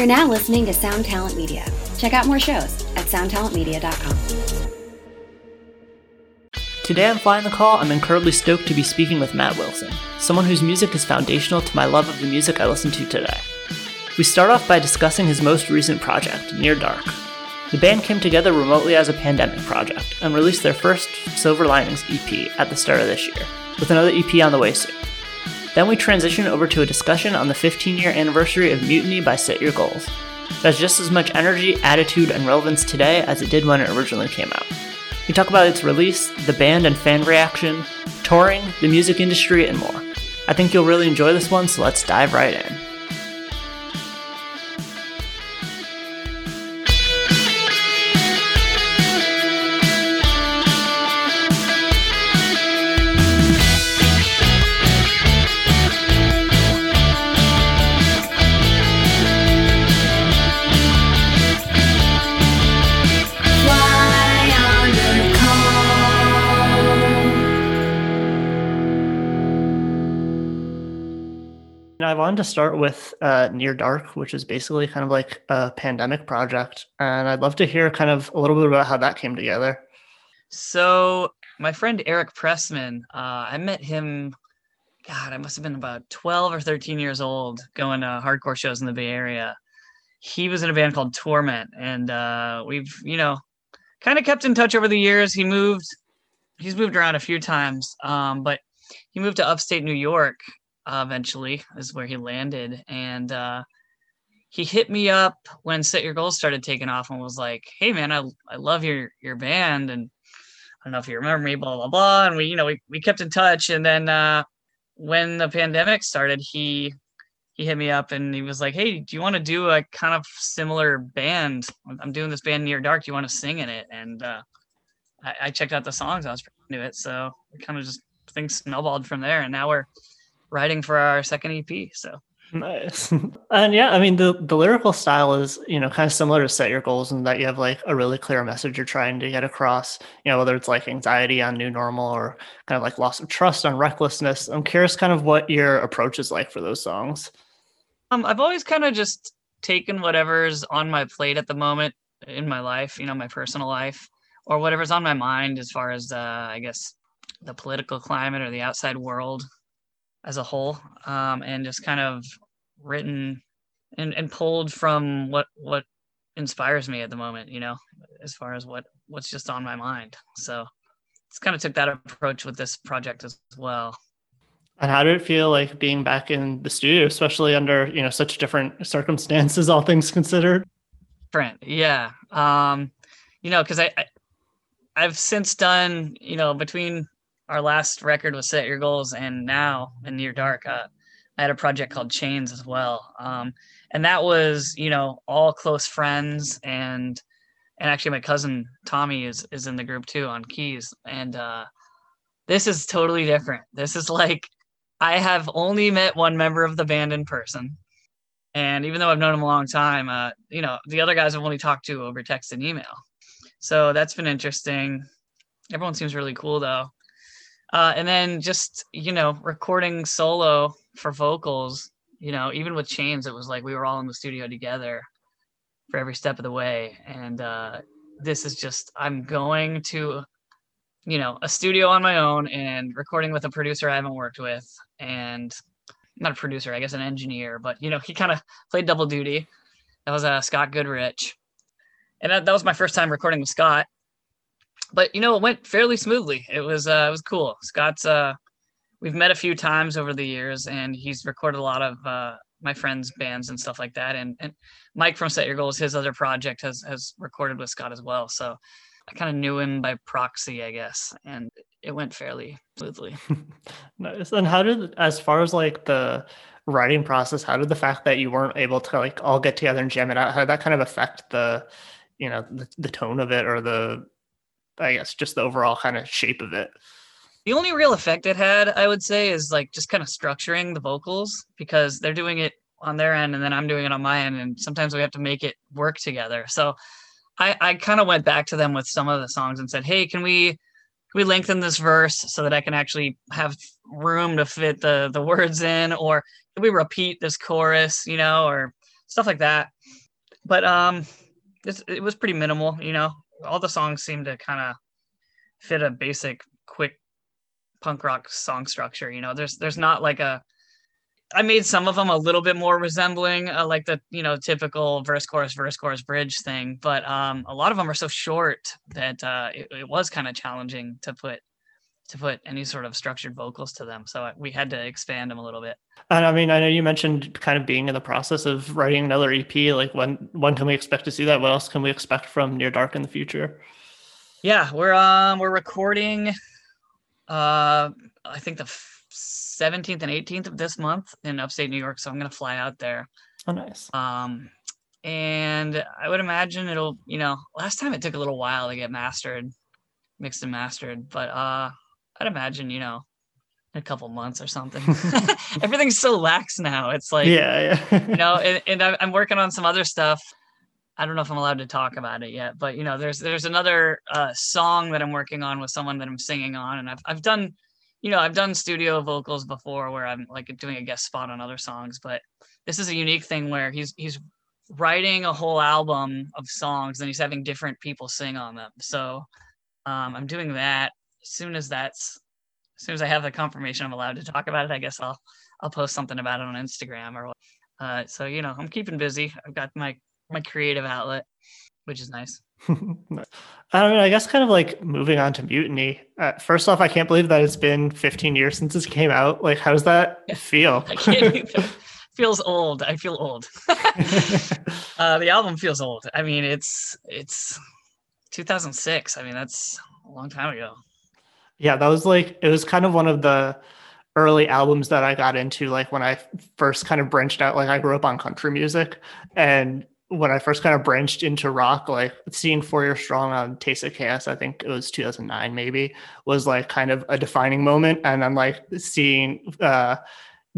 You're now listening to Sound Talent Media. Check out more shows at soundtalentmedia.com. Today on Flying the Call, I'm incredibly stoked to be speaking with Matt Wilson, someone whose music is foundational to my love of the music I listen to today. We start off by discussing his most recent project, Near Dark. The band came together remotely as a pandemic project and released their first Silver Linings EP at the start of this year, with another EP on the way soon. Then we transition over to a discussion on the 15 year anniversary of Mutiny by Set Your Goals. It has just as much energy, attitude, and relevance today as it did when it originally came out. We talk about its release, the band and fan reaction, touring, the music industry, and more. I think you'll really enjoy this one, so let's dive right in. Wanted to start with uh, Near Dark, which is basically kind of like a pandemic project. And I'd love to hear kind of a little bit about how that came together. So, my friend Eric Pressman, uh, I met him, God, I must have been about 12 or 13 years old going to hardcore shows in the Bay Area. He was in a band called Torment. And uh, we've, you know, kind of kept in touch over the years. He moved, he's moved around a few times, um, but he moved to upstate New York uh, eventually is where he landed. And uh, he hit me up when set your goals started taking off and was like hey man i, I love your your band and i don't know if you remember me blah blah blah. And we you know we, we kept in touch. And then uh, when the pandemic started he he hit me up and he was like hey do you want to do a kind of similar band? I'm doing this band near dark. Do you want to sing in it? And uh, I, I checked out the songs. I was into it. So it kind of just things snowballed from there. And now we're writing for our second EP. So nice. and yeah, I mean the the lyrical style is you know kind of similar to set your goals and that you have like a really clear message you're trying to get across. You know whether it's like anxiety on new normal or kind of like loss of trust on recklessness. I'm curious kind of what your approach is like for those songs. Um, I've always kind of just taken whatever's on my plate at the moment in my life, you know, my personal life, or whatever's on my mind as far as uh, I guess the political climate or the outside world as a whole, um, and just kind of written and, and pulled from what what inspires me at the moment. You know, as far as what what's just on my mind. So it's kind of took that approach with this project as well. And how did it feel like being back in the studio, especially under you know such different circumstances, all things considered? Different, yeah. Um, you know, because I, I I've since done you know between our last record was Set Your Goals, and now in Near Dark, uh, I had a project called Chains as well. Um, and that was, you know, all close friends and and actually my cousin Tommy is is in the group too on keys. And uh, this is totally different. This is like I have only met one member of the band in person. And even though I've known him a long time, uh, you know, the other guys I've only talked to over text and email. So that's been interesting. Everyone seems really cool though. Uh, and then just you know recording solo for vocals you know even with chains it was like we were all in the studio together for every step of the way. And uh, this is just i'm going to you know a studio on my own and recording with a producer i haven't worked with and not a producer i guess an engineer but you know he kind of played double duty. That was uh, scott goodrich. And that, that was my first time recording with scott but you know, it went fairly smoothly. It was uh, it was cool. Scott's uh, we've met a few times over the years, and he's recorded a lot of uh, my friends' bands and stuff like that. And and Mike from Set Your Goals, his other project, has has recorded with Scott as well. So I kind of knew him by proxy, I guess, and it went fairly smoothly. nice. And how did, as far as like the writing process, how did the fact that you weren't able to like all get together and jam it out, how did that kind of affect the, you know, the, the tone of it or the I guess just the overall kind of shape of it. The only real effect it had, I would say, is like just kind of structuring the vocals because they're doing it on their end and then I'm doing it on my end, and sometimes we have to make it work together. So I, I kind of went back to them with some of the songs and said, "Hey, can we can we lengthen this verse so that I can actually have room to fit the the words in, or can we repeat this chorus, you know, or stuff like that. But um, it was pretty minimal. You know, all the songs seem to kind of fit a basic, quick punk rock song structure. You know, there's there's not like a I made some of them a little bit more resembling uh, like the you know typical verse chorus verse chorus bridge thing, but um, a lot of them are so short that uh, it, it was kind of challenging to put to put any sort of structured vocals to them. So we had to expand them a little bit. And I mean, I know you mentioned kind of being in the process of writing another EP. Like when when can we expect to see that? What else can we expect from Near Dark in the future? Yeah, we're um we're recording uh I think the 17th and 18th of this month in upstate New York. So I'm going to fly out there. Oh, nice. Um, and I would imagine it'll, you know, last time it took a little while to get mastered, mixed and mastered, but uh, I'd imagine, you know, a couple months or something. Everything's so lax now. It's like, yeah, yeah. you know, and, and I'm working on some other stuff. I don't know if I'm allowed to talk about it yet, but you know, there's there's another uh, song that I'm working on with someone that I'm singing on, and I've I've done you know, I've done studio vocals before where I'm like doing a guest spot on other songs, but this is a unique thing where he's he's writing a whole album of songs and he's having different people sing on them. So um, I'm doing that. As soon as that's as soon as I have the confirmation I'm allowed to talk about it, I guess I'll I'll post something about it on Instagram or uh, so you know, I'm keeping busy. I've got my my creative outlet, which is nice. I mean, I guess kind of like moving on to Mutiny. Uh, first off, I can't believe that it's been 15 years since this came out. Like, how does that feel? I can't feels old. I feel old. uh, the album feels old. I mean, it's it's 2006. I mean, that's a long time ago. Yeah, that was like it was kind of one of the early albums that I got into like when I first kind of branched out like I grew up on country music and when I first kind of branched into rock, like seeing Four Year Strong on Taste of Chaos, I think it was 2009 maybe, was like kind of a defining moment. And then like seeing, uh,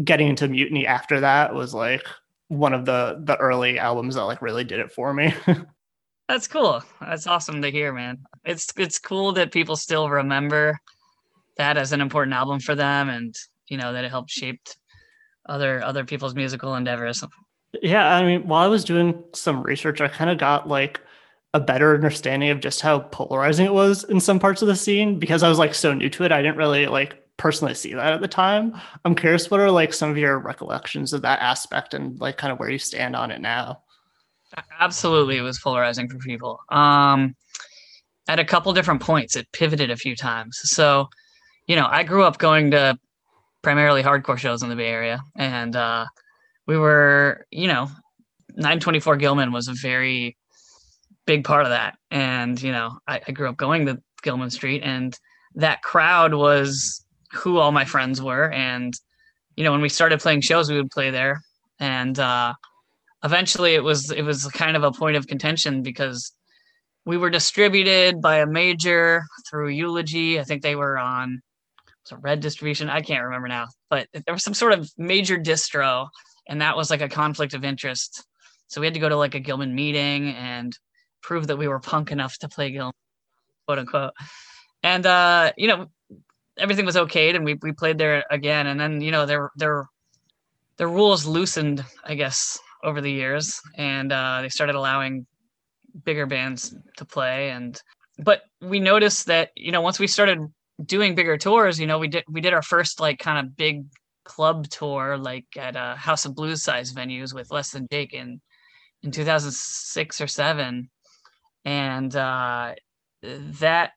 getting into Mutiny after that was like one of the the early albums that like really did it for me. That's cool. That's awesome to hear, man. It's it's cool that people still remember that as an important album for them, and you know that it helped shape other other people's musical endeavors. Yeah, I mean, while I was doing some research, I kind of got like a better understanding of just how polarizing it was in some parts of the scene because I was like so new to it. I didn't really like personally see that at the time. I'm curious what are like some of your recollections of that aspect and like kind of where you stand on it now. Absolutely, it was polarizing for people. Um at a couple different points it pivoted a few times. So, you know, I grew up going to primarily hardcore shows in the Bay Area and uh we were, you know, 924 Gilman was a very big part of that. And, you know, I, I grew up going to Gilman Street and that crowd was who all my friends were. And, you know, when we started playing shows, we would play there. And uh, eventually it was it was kind of a point of contention because we were distributed by a major through Eulogy. I think they were on a red distribution. I can't remember now, but there was some sort of major distro and that was like a conflict of interest. So we had to go to like a Gilman meeting and prove that we were punk enough to play Gilman, quote unquote. And uh, you know, everything was okayed, and we we played there again. And then you know, their their their rules loosened, I guess, over the years, and uh, they started allowing bigger bands to play. And but we noticed that you know, once we started doing bigger tours, you know, we did we did our first like kind of big club tour like at a House of Blues size venues with Less Than Jake in in 2006 or 7 and uh, that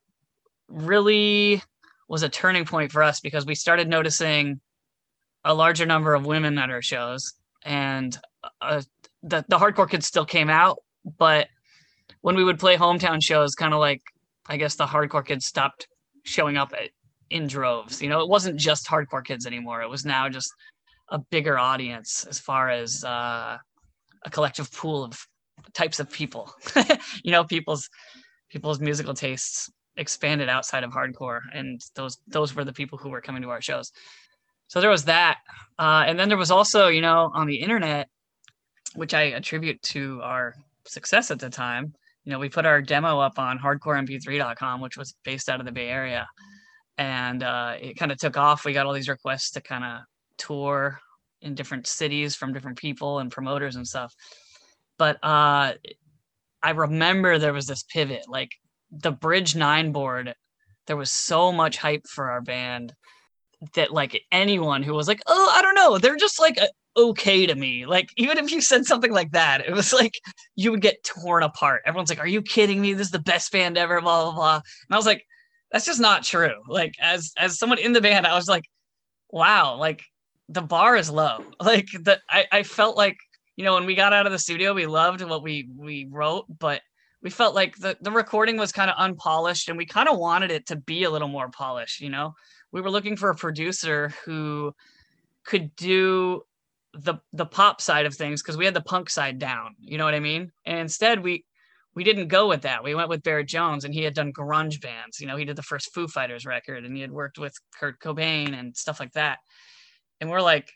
really was a turning point for us because we started noticing a larger number of women at our shows and uh, the, the hardcore kids still came out but when we would play hometown shows kind of like i guess the hardcore kids stopped showing up in droves. You know, it wasn't just hardcore kids anymore. It was now just a bigger audience as far as uh, a collective pool of types of people. you know, people's people's musical tastes expanded outside of hardcore, and those those were the people who were coming to our shows. So there was that, uh, and then there was also, you know, on the internet, which I attribute to our success at the time. You know, we put our demo up on hardcoremp3.com, which was based out of the Bay Area and uh, it kind of took off. We got all these requests to kind of tour in different cities from different people and promoters and stuff. but uh, I remember there was this pivot, like the Bridge Nine board. There was so much hype for our band that like anyone who was like, oh, I don't know, they're just like okay to me. Like even if you said something like that, it was like you would get torn apart. Everyone's like, "Are you kidding me? This is the best band ever." Blah blah blah. And I was like, "That's just not true." Like as as someone in the band, I was like, "Wow!" Like the bar is low. Like the I I felt like you know when we got out of the studio, we loved what we we wrote, but we felt like the the recording was kind of unpolished, and we kind of wanted it to be a little more polished. You know, we were looking for a producer who could do the the pop side of things because we had the punk side down. You know what I mean? And instead we we didn't go with that. We went with Barrett Jones and he had done grunge bands. You know, he did the first Foo Fighters record and he had worked with Kurt Cobain and stuff like that. And we're like,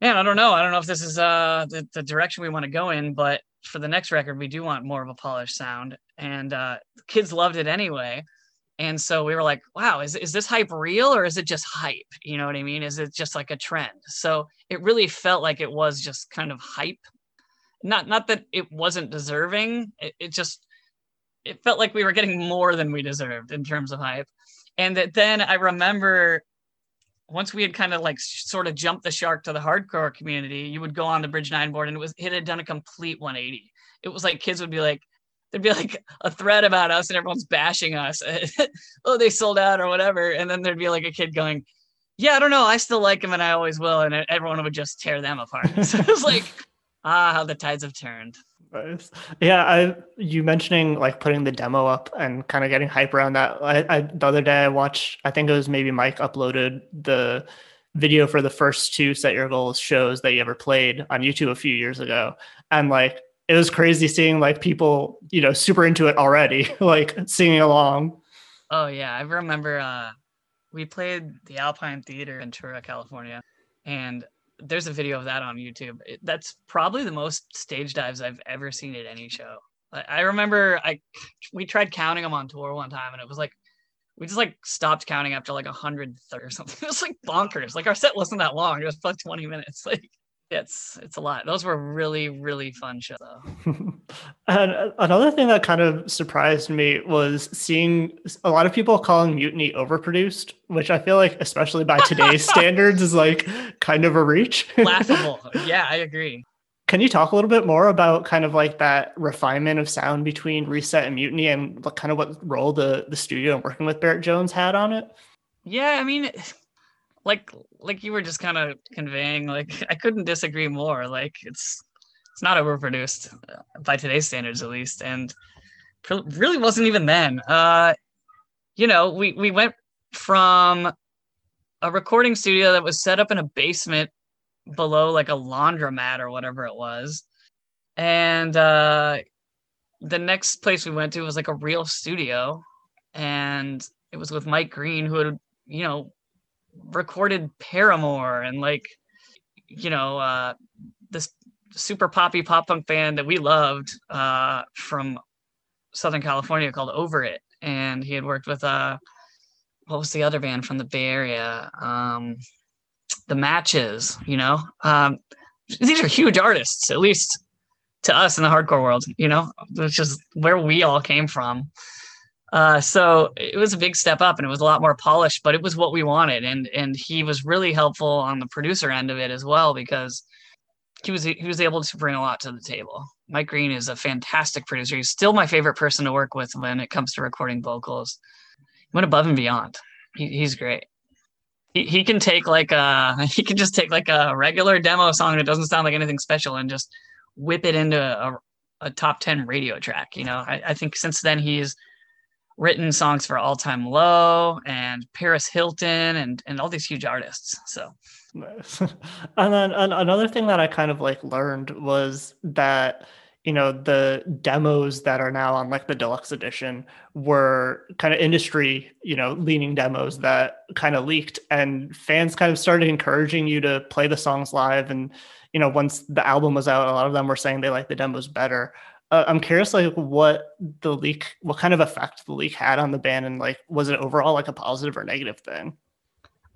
man, I don't know. I don't know if this is uh the, the direction we want to go in, but for the next record, we do want more of a polished sound. And uh kids loved it anyway. And so we were like, wow, is, is this hype real or is it just hype? You know what I mean? Is it just like a trend? So it really felt like it was just kind of hype. Not not that it wasn't deserving. It, it just it felt like we were getting more than we deserved in terms of hype. And that then I remember once we had kind of like sort of jumped the shark to the hardcore community, you would go on the Bridge Nine board and it was it had done a complete 180. It was like kids would be like, there'd be like a thread about us and everyone's bashing us. oh, they sold out or whatever. And then there'd be like a kid going, yeah, I don't know. I still like him and I always will. And everyone would just tear them apart. so it was like, ah, how the tides have turned. Nice. Yeah, I you mentioning like putting the demo up and kind of getting hype around that. I, I the other day I watched. I think it was maybe Mike uploaded the video for the first two set your goals shows that you ever played on YouTube a few years ago, and like it was crazy seeing like people, you know, super into it already, like singing along. Oh yeah, I remember uh we played the Alpine Theater in Ventura, California, and there's a video of that on YouTube. It, that's probably the most stage dives I've ever seen at any show. I, I remember I we tried counting them on tour one time, and it was like we just like stopped counting after like a hundred or something. It was like bonkers. Like our set wasn't that long; it was like twenty minutes. Like it's it's a lot. Those were really really fun shows. and uh, another thing that kind of surprised me was seeing a lot of people calling Mutiny overproduced, which I feel like, especially by today's standards, is like kind of a reach. Laughable. Yeah, I agree. Can you talk a little bit more about kind of like that refinement of sound between Reset and Mutiny, and kind of what role the the studio and working with Barrett Jones had on it? Yeah, I mean like like you were just kind of conveying like i couldn't disagree more like it's it's not overproduced uh, by today's standards at least and really wasn't even then. Uh you know we we went from a recording studio that was set up in a basement below like a laundromat or whatever it was and uh the next place we went to was like a real studio and it was with mike green who had you know recorded Paramore and like you know uh this super poppy pop punk band that we loved uh from Southern California called Over It. And he had worked with uh what was the other band from the Bay Area? Um the Matches you know? Um these are huge artists at least to us in the hardcore world you know? Which is where we all came from uh, so it was a big step up and it was a lot more polished, but it was what we wanted. And and he was really helpful on the producer end of it as well because he was he was able to bring a lot to the table. Mike Green is a fantastic producer. He's still my favorite person to work with when it comes to recording vocals. He went above and beyond. He, he's great. He, he can take like a he can just take like a regular demo song that doesn't sound like anything special and just whip it into a, a top 10 radio track. You know, I, I think since then he's written songs for All Time Low and Paris Hilton and and all these huge artists. So nice. and then and another thing that I kind of like learned was that you know the demos that are now on like the deluxe edition were kind of industry you know leaning demos that kind of leaked and fans kind of started encouraging you to play the songs live and you know once the album was out a lot of them were saying they like the demos better uh, I'm curious, like, what the leak, what kind of effect the leak had on the band, and like, was it overall like a positive or negative thing?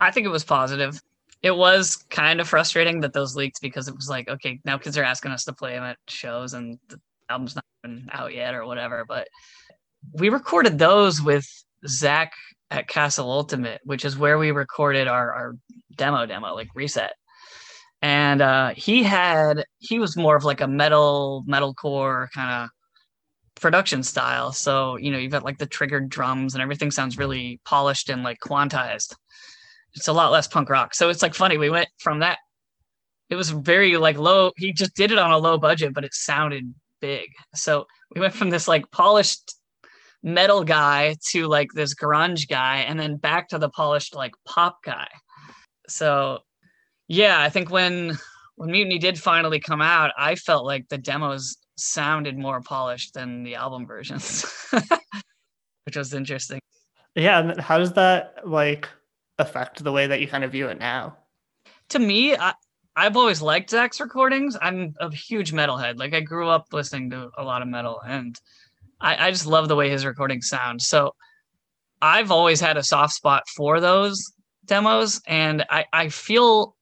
I think it was positive. it was kind of frustrating that those leaked because it was like, okay, now kids are asking us to play them at shows and the album's not even out yet or whatever. But we recorded those with Zach at Castle Ultimate, which is where we recorded our, our demo demo, like reset. And uh, he had he was more of like a metal metalcore kind of production style. So you know you've got like the triggered drums and everything sounds really polished and like quantized it's a lot less punk rock. So it's like funny. We went from that. It was very like low. He just did it on a low budget, but it sounded big. So we went from this like polished metal guy to like this grunge guy, and then back to the polished like pop guy. So yeah, I think when when Mutiny did finally come out, I felt like the demos sounded more polished than the album versions, which was interesting. Yeah, and how does that like affect the way that you kind of view it now? To me, I, I've always liked Zach's recordings. I'm a huge metalhead. Like I grew up listening to a lot of metal, and I, I just love the way his recordings sound. So I've always had a soft spot for those demos, and I, I feel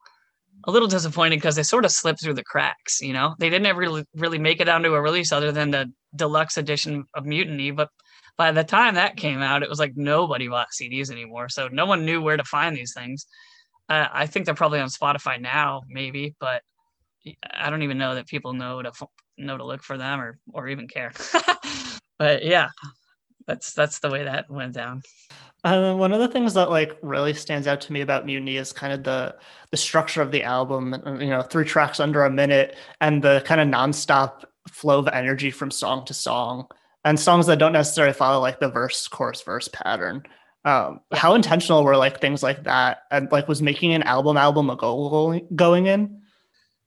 a little disappointed because they sort of slipped through the cracks. You know, they didn't ever really, really make it onto a release other than the deluxe edition of Mutiny, but by the time that came out, it was like nobody bought CDs anymore. So no one knew where to find these things. Uh, I think they're probably on Spotify now, maybe, but I don't even know that people know to know to look for them or or even care. but yeah, that's that's the way that went down. Uh, one of the things that like really stands out to me about Mutiny is kind of the the structure of the album. You know, three tracks under a minute, and the kind of nonstop flow of energy from song to song and songs that don't necessarily follow like the verse chorus verse pattern um, how intentional were like things like that and like was making an album album a goal going in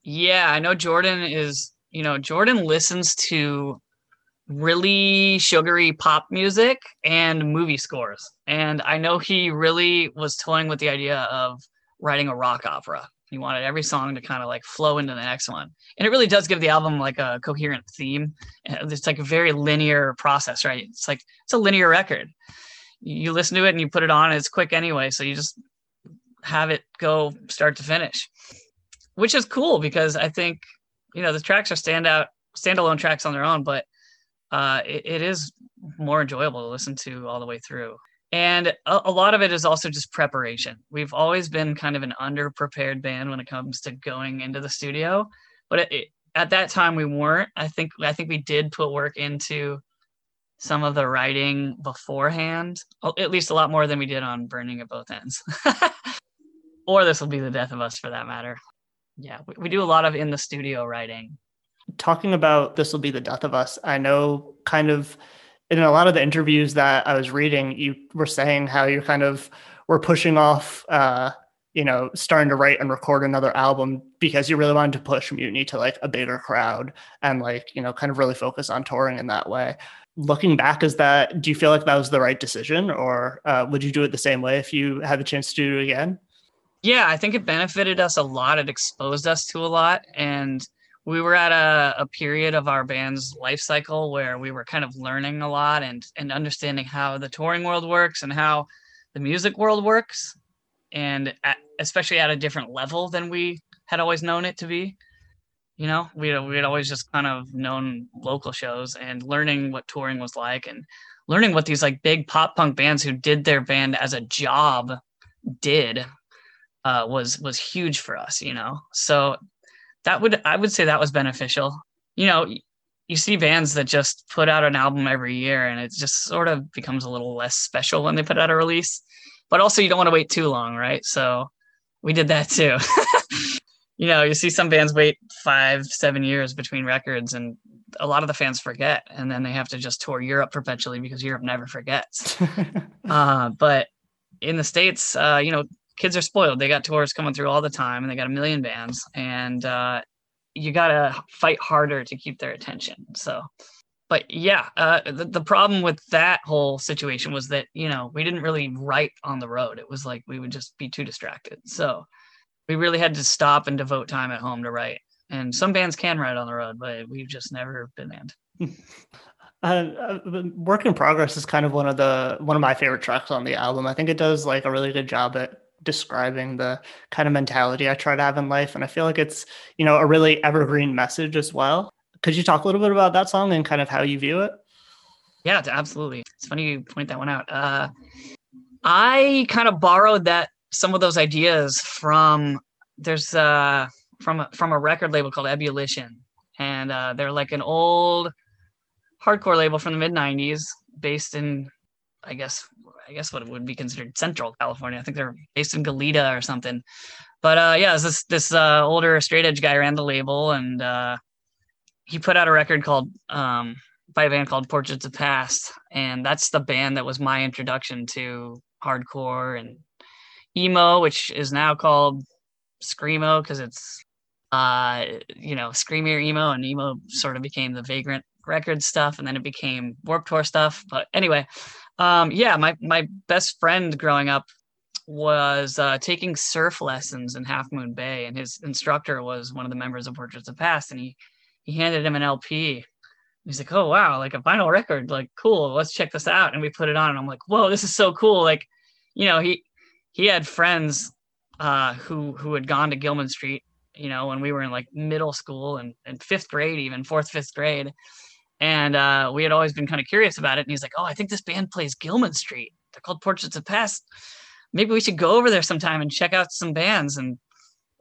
yeah i know jordan is you know jordan listens to really sugary pop music and movie scores and i know he really was toying with the idea of writing a rock opera he wanted every song to kind of like flow into the next one. And it really does give the album like a coherent theme. It's like a very linear process, right? It's like it's a linear record. You listen to it and you put it on, it's quick anyway. So you just have it go start to finish, which is cool because I think, you know, the tracks are standout, standalone tracks on their own, but uh, it, it is more enjoyable to listen to all the way through. And a, a, lot of it is also just preparation. We've always been kind of an underprepared band when it comes to going into the studio, but it, it, at that time we weren't. I think I think we did put work into some of the writing beforehand, at least a lot more than we did on Burning at Both Ends. or this will be the death of us for that matter. Yeah, we, we do a lot of in the studio writing. Talking about this will be the death of us, I know kind of in a lot of the interviews that I was reading, you were saying how you kind of were pushing off, uh, you know, starting to write and record another album because you really wanted to push Mutiny to like a bigger crowd and like, you know, kind of really focus on touring in that way. Looking back, is that, do you feel like that was the right decision or uh, would you do it the same way if you had the chance to do it again? Yeah, I think it benefited us a lot. It exposed us to a lot. And we were at a, a period of our band's life cycle where we were kind of learning a lot and and understanding how the touring world works and how the music world works and at, especially at a different level than we had always known it to be. You know we we had always just kind of known local shows and learning what touring was like and learning what these like big pop punk bands who did their band as a job did uh, was was huge for us you know? So that would I would say that was beneficial. You know, you see bands that just put out an album every year and it just sort of becomes a little less special when they put out a release. But also you don't want to wait too long, right? So we did that too. you know, you see some bands wait five, seven years between records and a lot of the fans forget and then they have to just tour Europe perpetually because Europe never forgets. uh, but in the States, uh, you know, kids are spoiled. They got tours coming through all the time, and they got a million bands, and uh, you gotta fight harder to keep their attention. So, but yeah, uh, the, the problem with that whole situation was that you know we didn't really write on the road. It was like we would just be too distracted. So we really had to stop and devote time at home to write. And some bands can write on the road, but we've just never been. Uh, uh work in progress is kind of one of the one of my favorite tracks on the album. I think it does like a really good job at describing the kind of mentality I try to have in life. And I feel like it's, you know, a really evergreen message as well. Could you talk a little bit about that song and kind of how you view it? Yeah, absolutely. It's funny you point that one out. Uh, I kind of borrowed that some of those ideas from there's uh from from a record label called Ebullition, and uh, they're like an old hardcore label from the mid '90s, based in, I guess, I guess what would be considered Central California. I think they're based in Goleta or something. But uh, yeah, this this uh, older straight edge guy ran the label, and uh, he put out a record called um, by a band called Portraits of Past, and that's the band that was my introduction to hardcore and emo, which is now called screamo because it's uh you know screamier emo and emo sort of became the vagrant record stuff and then it became warped tour stuff but anyway um yeah my my best friend growing up was uh, taking surf lessons in half moon bay and his instructor was one of the members of portraits of past and he he handed him an lp he's like oh wow like a vinyl record like cool let's check this out. And we put it on and i'm like whoa this is so cool. Like you know he he had friends uh, who who had gone to Gilman Street, you know, when we were in like middle school and, and fifth grade, even fourth, fifth grade. And uh, we had always been kind of curious about it. And he's like, Oh, I think this band plays Gilman Street. They're called Portraits of Past. Maybe we should go over there sometime and check out some bands. And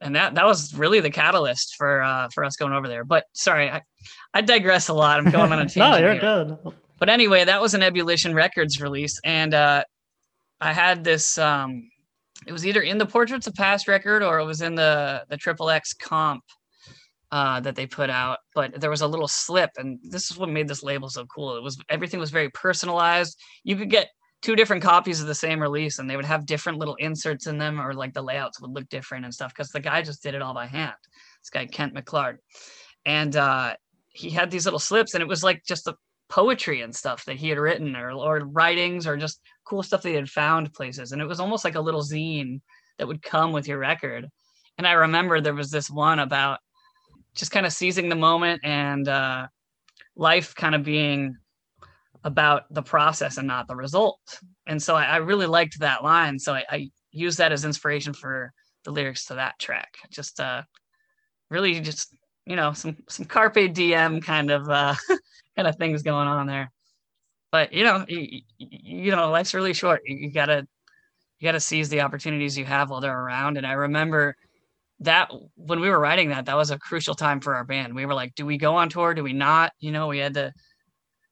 and that that was really the catalyst for uh, for us going over there. But sorry, I, I digress a lot. I'm going on a tangent. no, you're here. good. But anyway, that was an Ebullition Records release, and uh, I had this um, it was either in the Portraits of Past record or it was in the the Triple X comp uh, that they put out. But there was a little slip, and this is what made this label so cool. It was everything was very personalized. You could get two different copies of the same release, and they would have different little inserts in them, or like the layouts would look different and stuff because the guy just did it all by hand. This guy Kent McClard, and uh, he had these little slips, and it was like just the poetry and stuff that he had written or, or writings or just cool stuff that he had found places. And it was almost like a little zine that would come with your record. And I remember there was this one about just kind of seizing the moment and uh, life kind of being about the process and not the result. And so I, I really liked that line. So I, I used that as inspiration for the lyrics to that track. Just uh, really just, you know, some, some carpe diem kind of, uh, kind of things going on there but you know you, you know life's really short you, gotta you gotta seize the opportunities you have while they're around and i remember that when we were writing that that was a crucial time for our band. We were like do we go on tour? Do we not? You know we had to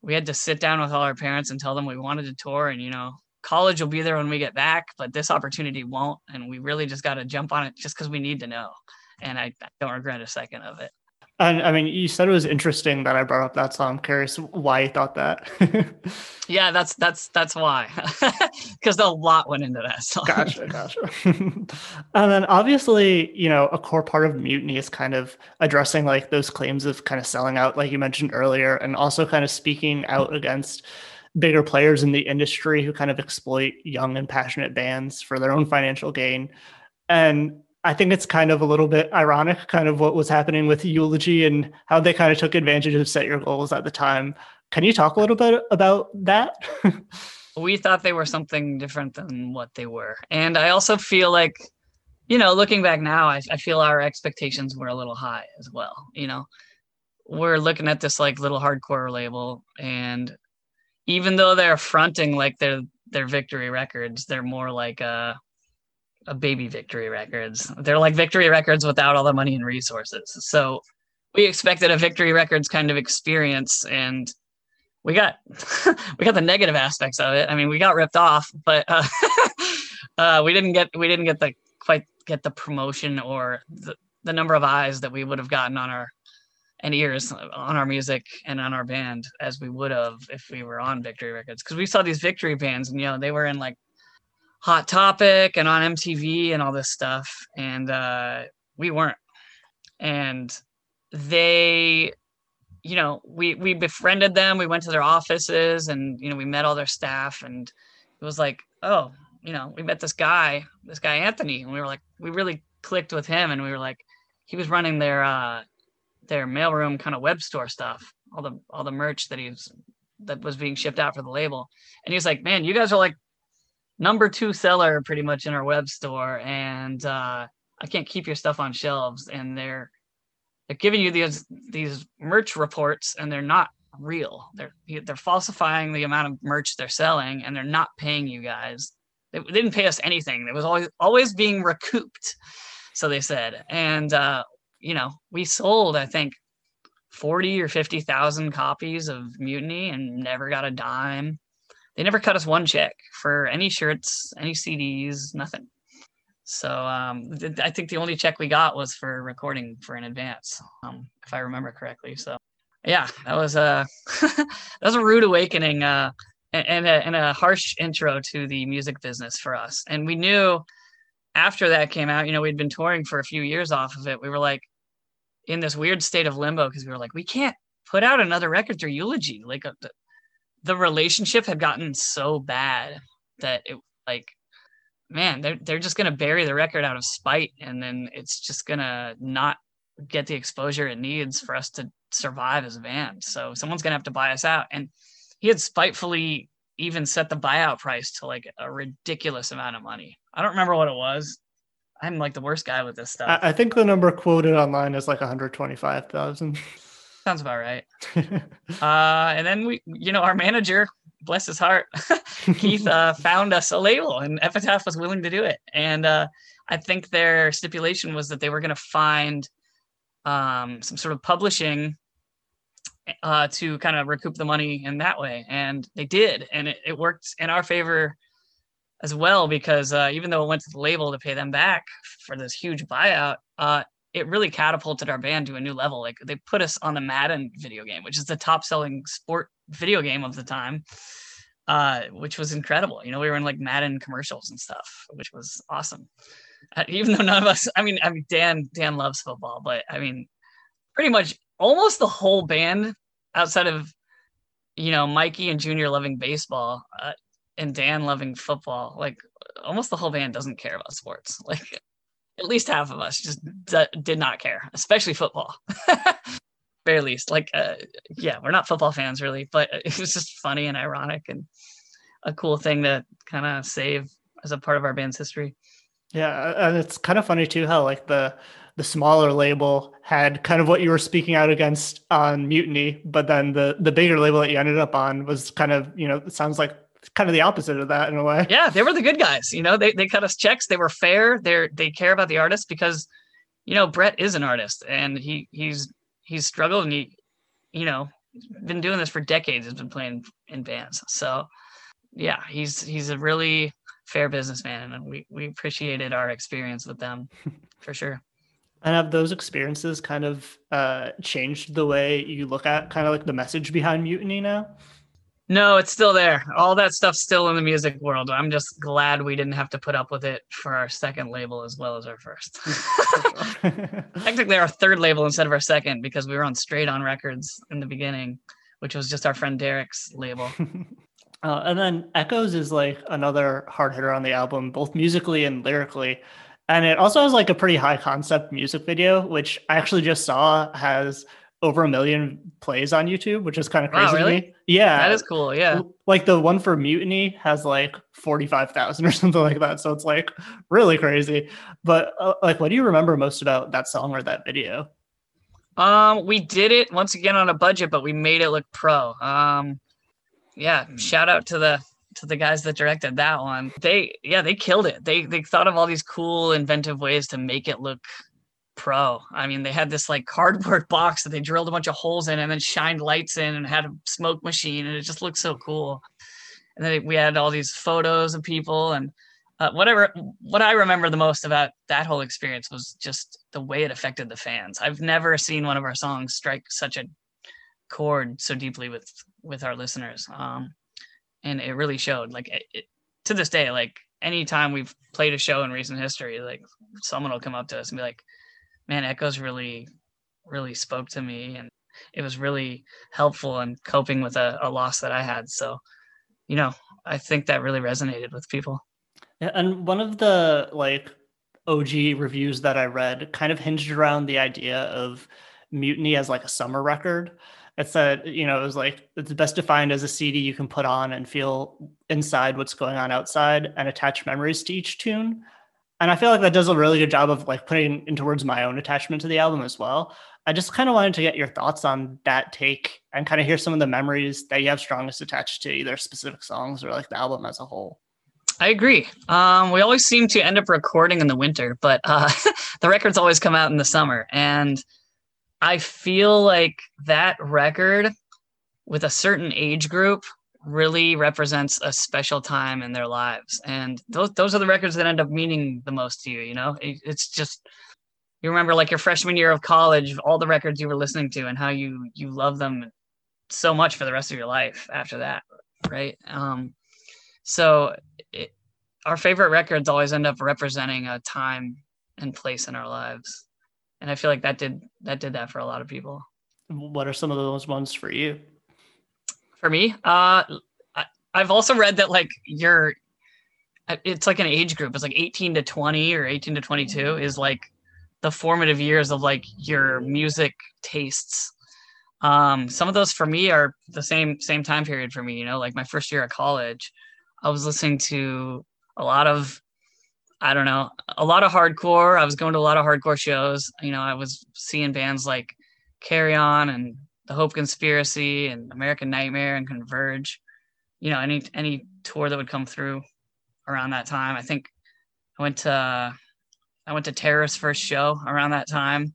we had to sit down with all our parents and tell them we wanted to tour and you know college will be there when we get back but this opportunity won't and we really just got to jump on it just because we need to know. And I, I don't regret a second of it and I mean, you said it was interesting that I brought up that song. I'm curious why you thought that. yeah, that's that's that's why, because a lot went into that song. Gotcha, gotcha. and then obviously, you know, a core part of Mutiny is kind of addressing like those claims of kind of selling out, like you mentioned earlier, and also kind of speaking out against bigger players in the industry who kind of exploit young and passionate bands for their own financial gain. And I think it's kind of a little bit ironic, kind of what was happening with Eulogy and how they kind of took advantage of Set Your Goals at the time. Can you talk a little bit about that? we thought they were something different than what they were. And I also feel like, you know, looking back now, I, I feel our expectations were a little high as well. You know, we're looking at this like little hardcore label, and even though they're fronting like they're they're victory records, they're more like uh a baby victory records. They're like victory records without all the money and resources. So we expected a victory records kind of experience and we got we got the negative aspects of it. I mean we got ripped off but uh, uh, we didn't get we didn't get the quite get the promotion or the, the number of eyes that we would have gotten on our and ears on our music and on our band as we would have if we were on victory records. Because we saw these victory bands and you know they were in like Hot Topic and on MTV and all this stuff, and uh, we weren't. And they, you know, we we befriended them. We went to their offices, and you know, we met all their staff, and it was like, oh, you know, we met this guy, this guy Anthony, and we were like, we really clicked with him, and we were like, he was running their uh, their mailroom kind of web store stuff, all the all the merch that he was that was being shipped out for the label, and he was like, man, you guys are like number two seller pretty much in our web store, and uh, I can't keep your stuff on shelves. And they're they're giving you these these merch reports, and they're not real. They're they're falsifying the amount of merch they're selling, and they're not paying you guys. They, didn't pay us anything. It was always always being recouped, so they said. And uh, you know, we sold I think forty or fifty thousand copies of Mutiny, and never got a dime. They never cut us one check for any shirts, any CDs, nothing. So um, th- I think the only check we got was for recording for an advance, um, if I remember correctly. So yeah, that was a that was a rude awakening uh, and, a, and a harsh intro to the music business for us. And we knew after that came out, you know, we'd been touring for a few years off of it. We were like in this weird state of limbo because we were like, we can't put out another record through Eulogy. Like uh, the, relationship had gotten so bad that it like man they're, they're just going to bury the record out of spite and then it's just going to not get the exposure it needs for us to survive as a band. So someone's gonna have to buy us out. And he had spitefully even set the buyout price to like a ridiculous amount of money. I don't remember what it was. I'm like the worst guy with this stuff. I, think the number quoted online is like 125,000. Sounds about right. uh, and then we, you know, our manager, bless his heart, Keith, uh, found us a label, and Epitaph was willing to do it. And uh, I think their stipulation was that they were going to find um, some sort of publishing uh, to kind of recoup the money in that way. And they did. And it, it worked in our favor as well, because uh, even though it went to the label to pay them back for this huge buyout, uh, it really catapulted our band to a new level. Like they put us on the Madden video game, which is the top selling sport video game of the time. Uh, which was incredible. You know, we were in like Madden commercials and stuff, which was awesome. Uh, even though none of us, I mean, I mean, Dan, Dan loves football, but I mean, pretty much almost the whole band outside of you know Mikey and Junior loving baseball uh, and Dan loving football, like almost the whole band doesn't care about sports. Like at least half of us just d- did not care, especially football. Very least, like uh, yeah, we're not football fans really, but it was just funny and ironic and a cool thing to kind of save as a part of our band's history. Yeah, and it's kind of funny too how like the the smaller label had kind of what you were speaking out against on Mutiny, but then the the bigger label that you ended up on was kind of you know it sounds like kind of the opposite of that in a way. Yeah, they were the good guys. You know, they they cut us checks. They were fair. They're they care about the artist because you know Brett is an artist and he he's he's struggled and he you know been doing this for decades. Has been playing in bands. So yeah, he's he's a really fair businessman and we we appreciated our experience with them for sure. And have those experiences kind of uh, changed the way you look at kind of like the message behind Mutiny now? No, it's still there. All that stuff's still in the music world. I'm just glad we didn't have to put up with it for our second label as well as our first. Technically, our third label instead of our second because we were on Straight On Records in the beginning, which was just our friend Derek's label. Uh, and then Echoes is like another hard hitter on the album, both musically and lyrically. And it also has like a pretty high concept music video, which I actually just saw has over a million plays on YouTube, which is kind of crazy wow, really? to me. Yeah. That is cool. Yeah. Like the one for Mutiny has like 45,000 or something like that. So it's like really crazy. But uh, like, what do you remember most about that song or that video? Um, we did it once again on a budget, but we made it look pro. Um, yeah, shout out to the to the guys that directed that one. They yeah, they killed it. They they thought of all these cool inventive ways to make it look pro. I mean, they had this like cardboard box that they drilled a bunch of holes in and then shined lights in and had a smoke machine and it just looked so cool. And then we had all these photos of people and uh, whatever what I remember the most about that whole experience was just the way it affected the fans. I've never seen one of our songs strike such a chord so deeply with with our listeners um and it really showed like it, it, to this day like anytime we've played a show in recent history like someone will come up to us and be like man echoes really really spoke to me and it was really helpful in coping with a, a loss that i had. So you know i think that really resonated with people. And one of the like og reviews that i read kind of hinged around the idea of mutiny as like a summer record. It said, you know, it was like it's best defined as a CD you can put on and feel inside what's going on outside and attach memories to each tune. And I feel like that does a really good job of like putting into words my own attachment to the album as well. I just kind of wanted to get your thoughts on that take and kind of hear some of the memories that you have strongest attached to either specific songs or like the album as a whole. I agree. Um, we always seem to end up recording in the winter, but uh, the records always come out in the summer. And I feel like that record with a certain age group really represents a special time in their lives. And those, those are the records that end up meaning the most to you. You know, it, it's just, you remember like your freshman year of college, all the records you were listening to and how you, you love them so much for the rest of your life after that. Right. Um, so it, our favorite records always end up representing a time and place in our lives. And I feel like that did that did that for a lot of people. What are some of those ones for you? For me, uh I, I've also read that like you're it's like an age group. It's like 18 to 20 or 18 to 22 is like the formative years of like your music tastes. Um, some of those for me are the same same time period for me. You know, like my first year at college, I was listening to a lot of I don't know, a lot of hardcore. I was going to a lot of hardcore shows. You know, I was seeing bands like Carry On and The Hope Conspiracy and American Nightmare and Converge. You know, any any tour that would come through around that time. I think I went to I went to Terror's first show around that time.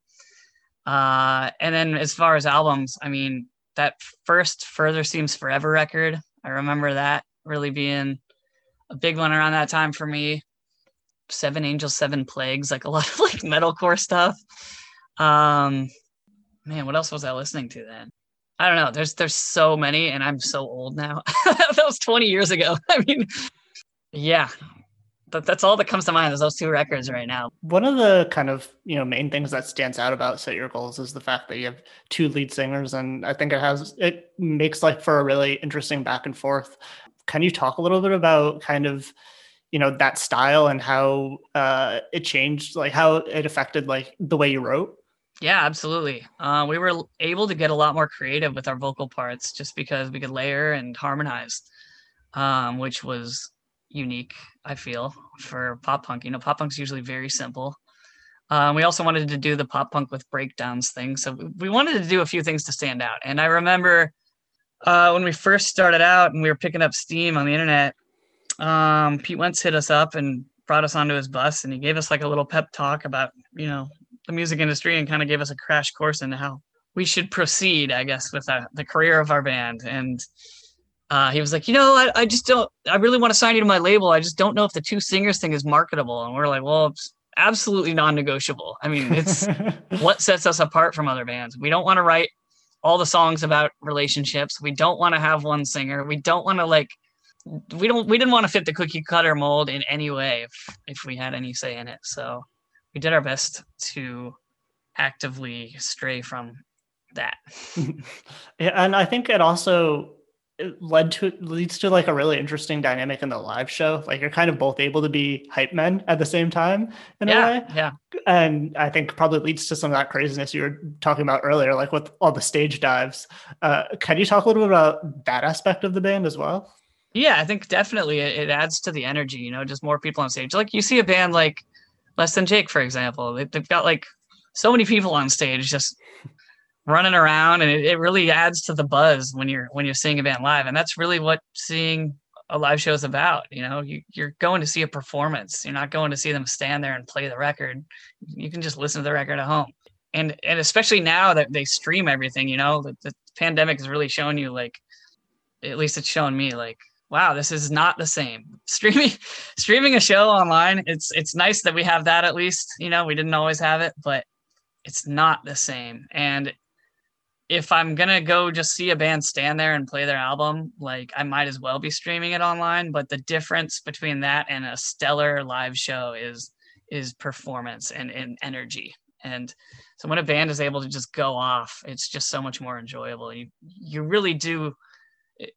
Uh, and then as far as albums, I mean, that first Further Seems Forever record, I remember that really being a big one around that time for me. Seven Angels, Seven Plagues, like a lot of like metalcore stuff. Um, man, what else was I listening to then? I don't know. There's there's so many, and I'm so old now. that was 20 years ago. I mean, yeah, but that's all that comes to mind is those two records right now. One of the kind of you know main things that stands out about Set Your Goals is the fact that you have two lead singers, and I think it has it makes like for a really interesting back and forth. Can you talk a little bit about kind of you know that style and how uh, it changed, like how it affected like the way you wrote? Yeah, absolutely. Uh, we were able to get a lot more creative with our vocal parts just because we could layer and harmonize, um, which was unique, I feel, for pop punk. You know, pop punk's usually very simple. Um, we also wanted to do the pop punk with breakdowns thing. So we wanted to do a few things to stand out. And I remember uh, when we first started out and we were picking up steam on the internet, um, Pete Wentz hit us up and brought us onto his bus and he gave us like a little pep talk about, you know, the music industry and kind of gave us a crash course into how we should proceed, I guess, with uh, the career of our band. And uh, he was like, you know, I, I just don't, I really want to sign you to my label. I just don't know if the two singers thing is marketable. And we're like, well, it's absolutely non-negotiable. I mean, it's what sets us apart from other bands. We don't want to write all the songs about relationships. We don't want to have one singer. We don't want to like, we don't, we didn't want to fit the cookie cutter mold in any way if, if we had any say in it. So we did our best to actively stray from that. yeah, and I think it also it led to leads to like a really interesting dynamic in the live show. Like you're kind of both able to be hype men at the same time in yeah, a way. Yeah. And I think probably leads to some of that craziness you were talking about earlier, like with all the stage dives. Uh, can you talk a little bit about that aspect of the band as well? Yeah, I think definitely it, it adds to the energy, you know, just more people on stage. Like you see a band like Less Than Jake, for example, they, they've got like so many people on stage just running around and it, it really adds to the buzz when you're when you're seeing a band live and that's really what seeing a live show is about you know? You, you're going to see a performance. You're not going to see them stand there and play the record. You can just listen to the record at home. And and especially now that they stream everything you know? The, the pandemic has really shown you like at least it's shown me like wow this is not the same streaming streaming a show online it's it's nice that we have that at least you know we didn't always have it but it's not the same and if I'm gonna go just see a band stand there and play their album, like I might as well be streaming it online. But the difference between that and a stellar live show is is performance and, and energy. And so when a band is able to just go off, it's just so much more enjoyable. You you really do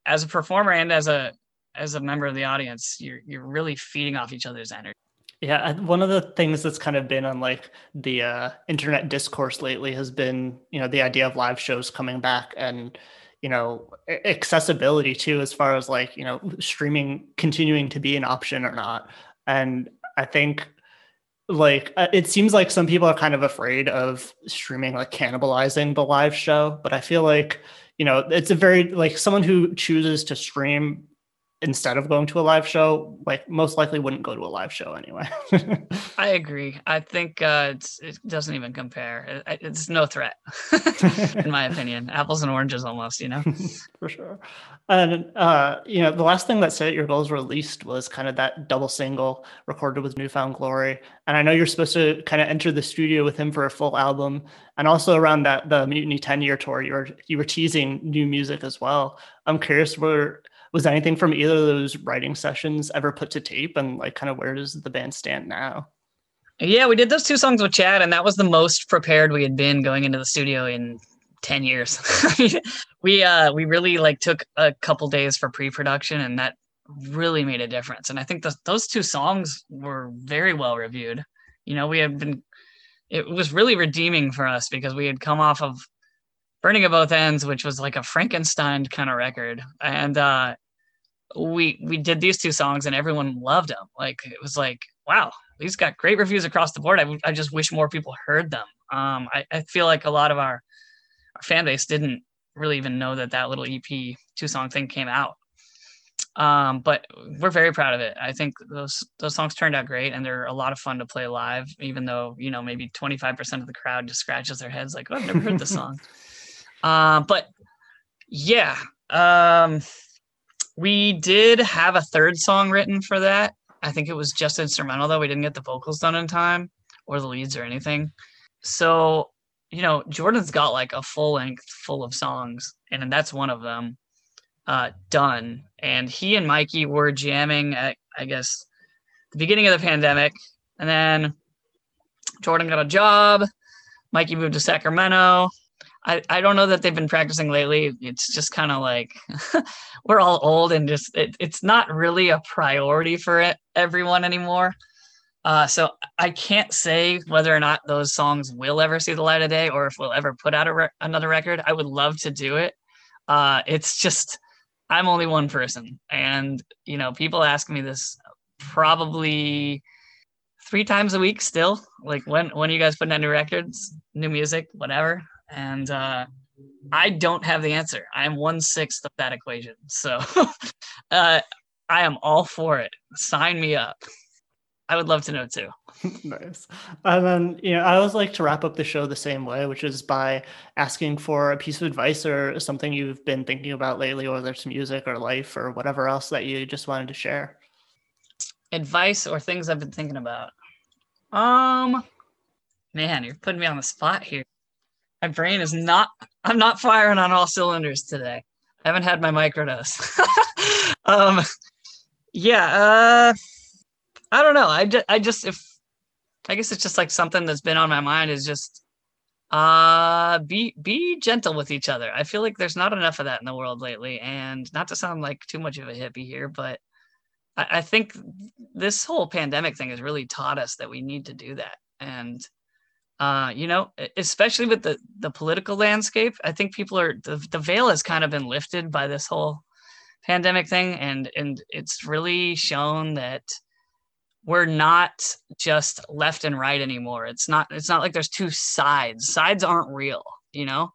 as a performer and as a as a member of the audience, you're you're really feeding off each other's energy. Yeah, one of the things that's kind of been on like the uh, internet discourse lately has been, you know, the idea of live shows coming back and, you know, accessibility too, as far as like, you know, streaming continuing to be an option or not. And I think like uh, it seems like some people are kind of afraid of streaming like cannibalizing the live show, but I feel like, you know, it's a very like someone who chooses to stream instead of going to a live show, like most likely wouldn't go to a live show anyway. I agree. I think uh, it doesn't even compare. It, it's no threat, in my opinion. Apples and oranges, almost. You know, for sure. And uh, you know, the last thing that Set Your Goals released was kind of that double single recorded with New Found Glory. And I know you're supposed to kind of enter the studio with him for a full album. And also around that the Mutiny 10 year tour, you were you were teasing new music as well. I'm curious where was anything from either of those writing sessions ever put to tape? And like kind of where does the band stand now? Yeah we did those two songs with chad and that was the most prepared we had been going into the studio in 10 years. We uh we really like took a couple days for pre-production and that really made a difference. And i think the, those two songs were very well reviewed. You know we had been it was really redeeming for us because we had come off of burning at both ends which was like a frankenstein kind of record. And uh we we did these two songs and everyone loved them like it was like wow these got great reviews across the board. I, I just wish more people heard them. Um I, I feel like a lot of our our fan base didn't really even know that that little ep two song thing came out. Um but we're very proud of it. I think those those songs turned out great and they're a lot of fun to play live even though you know maybe 25% of the crowd just scratches their heads like oh i've never heard this song uh, but yeah, um, we did have a third song written for that. I think it was just instrumental though. We didn't get the vocals done in time or the leads or anything. So, you know, Jordan's got like a full length full of songs, and that's one of them uh, done. And he and Mikey were jamming at, I guess, the beginning of the pandemic. And then Jordan got a job. Mikey moved to Sacramento. I, I don't know that they've been practicing lately. It's just kind of like we're all old and just it, it's not really a priority for it, everyone anymore. Uh, so I can't say whether or not those songs will ever see the light of day or if we'll ever put out re- another record. I would love to do it. Uh, it's just I'm only one person, and you know people ask me this probably three times a week still. Like when when are you guys putting out new records, new music, whatever and uh, I don't have the answer. I am one sixth of that equation, so uh, I am all for it. Sign me up. I would love to know too. nice. And then, you know, I always like to wrap up the show the same way, which is by asking for a piece of advice or something you've been thinking about lately, whether it's music or life or whatever else that you just wanted to share. Advice or things I've been thinking about. Um, man, you're putting me on the spot here my brain is not i'm not firing on all cylinders today. I haven't had my microdose. Um yeah uh i don't know. I just i just if i guess it's just like something that's been on my mind is just uh be be gentle with each other. I feel like there's not enough of that in the world lately. And not to sound like too much of a hippie here but I, I think this whole pandemic thing has really taught us that we need to do that. And uh, you know, especially with the the political landscape, I think people are the, the veil has kind of been lifted by this whole pandemic thing, and and it's really shown that we're not just left and right anymore. It's not it's not like there's two sides. Sides aren't real, you know.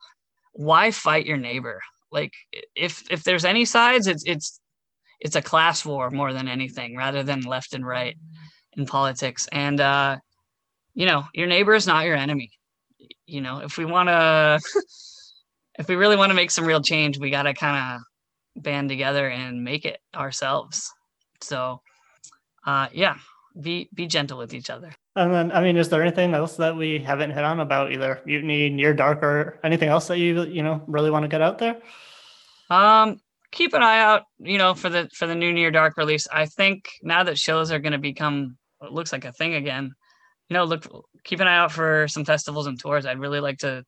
Why fight your neighbor? Like if if there's any sides, it's it's it's a class war more than anything, rather than left and right in politics. And uh, you know, your neighbor is not your enemy. You know, if we want to, if we really want to make some real change, we got to kind of band together and make it ourselves. So, uh, yeah, be be gentle with each other. And then, I mean, is there anything else that we haven't hit on about either Mutiny, Near Dark, or anything else that you you know really want to get out there? Um, keep an eye out, you know, for the for the new Near Dark release. I think now that shows are going to become it looks like a thing again you know, look, keep an eye out for some festivals and tours. I'd really like to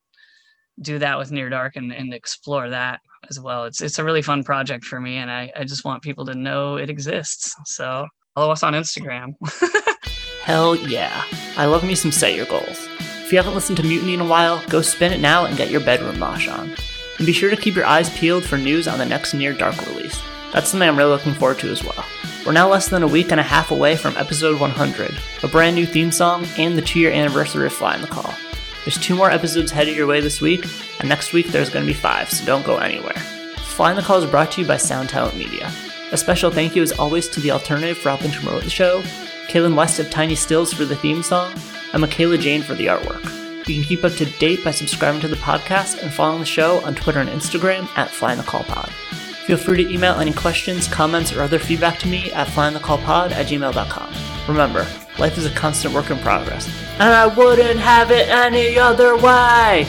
do that with Near Dark and, and explore that as well. It's it's a really fun project for me, and I, I just want people to know it exists. So follow us on Instagram. Hell yeah. I love me some Set Your Goals. If you haven't listened to Mutiny in a while, go spin it now and get your bedroom mosh on. And be sure to keep your eyes peeled for news on the next Near Dark release. That's something I'm really looking forward to as well. We're now less than a week and a half away from episode 100, a brand new theme song, and the two year anniversary of Flying the Call. There's two more episodes headed your way this week, and next week there's going to be five, so don't go anywhere. Flying the Call is brought to you by Sound Talent Media. A special thank you as always to The Alternative for helping to promote the show, Kaylin West of Tiny Stills for the theme song, and Michaela Jane for the artwork. You can keep up to date by subscribing to the podcast and following the show on Twitter and Instagram at Flying the Call Pod. Feel free to email any questions, comments, or other feedback to me at flyingthecallpod at gmail.com. Remember, life is a constant work in progress, and I wouldn't have it any other way!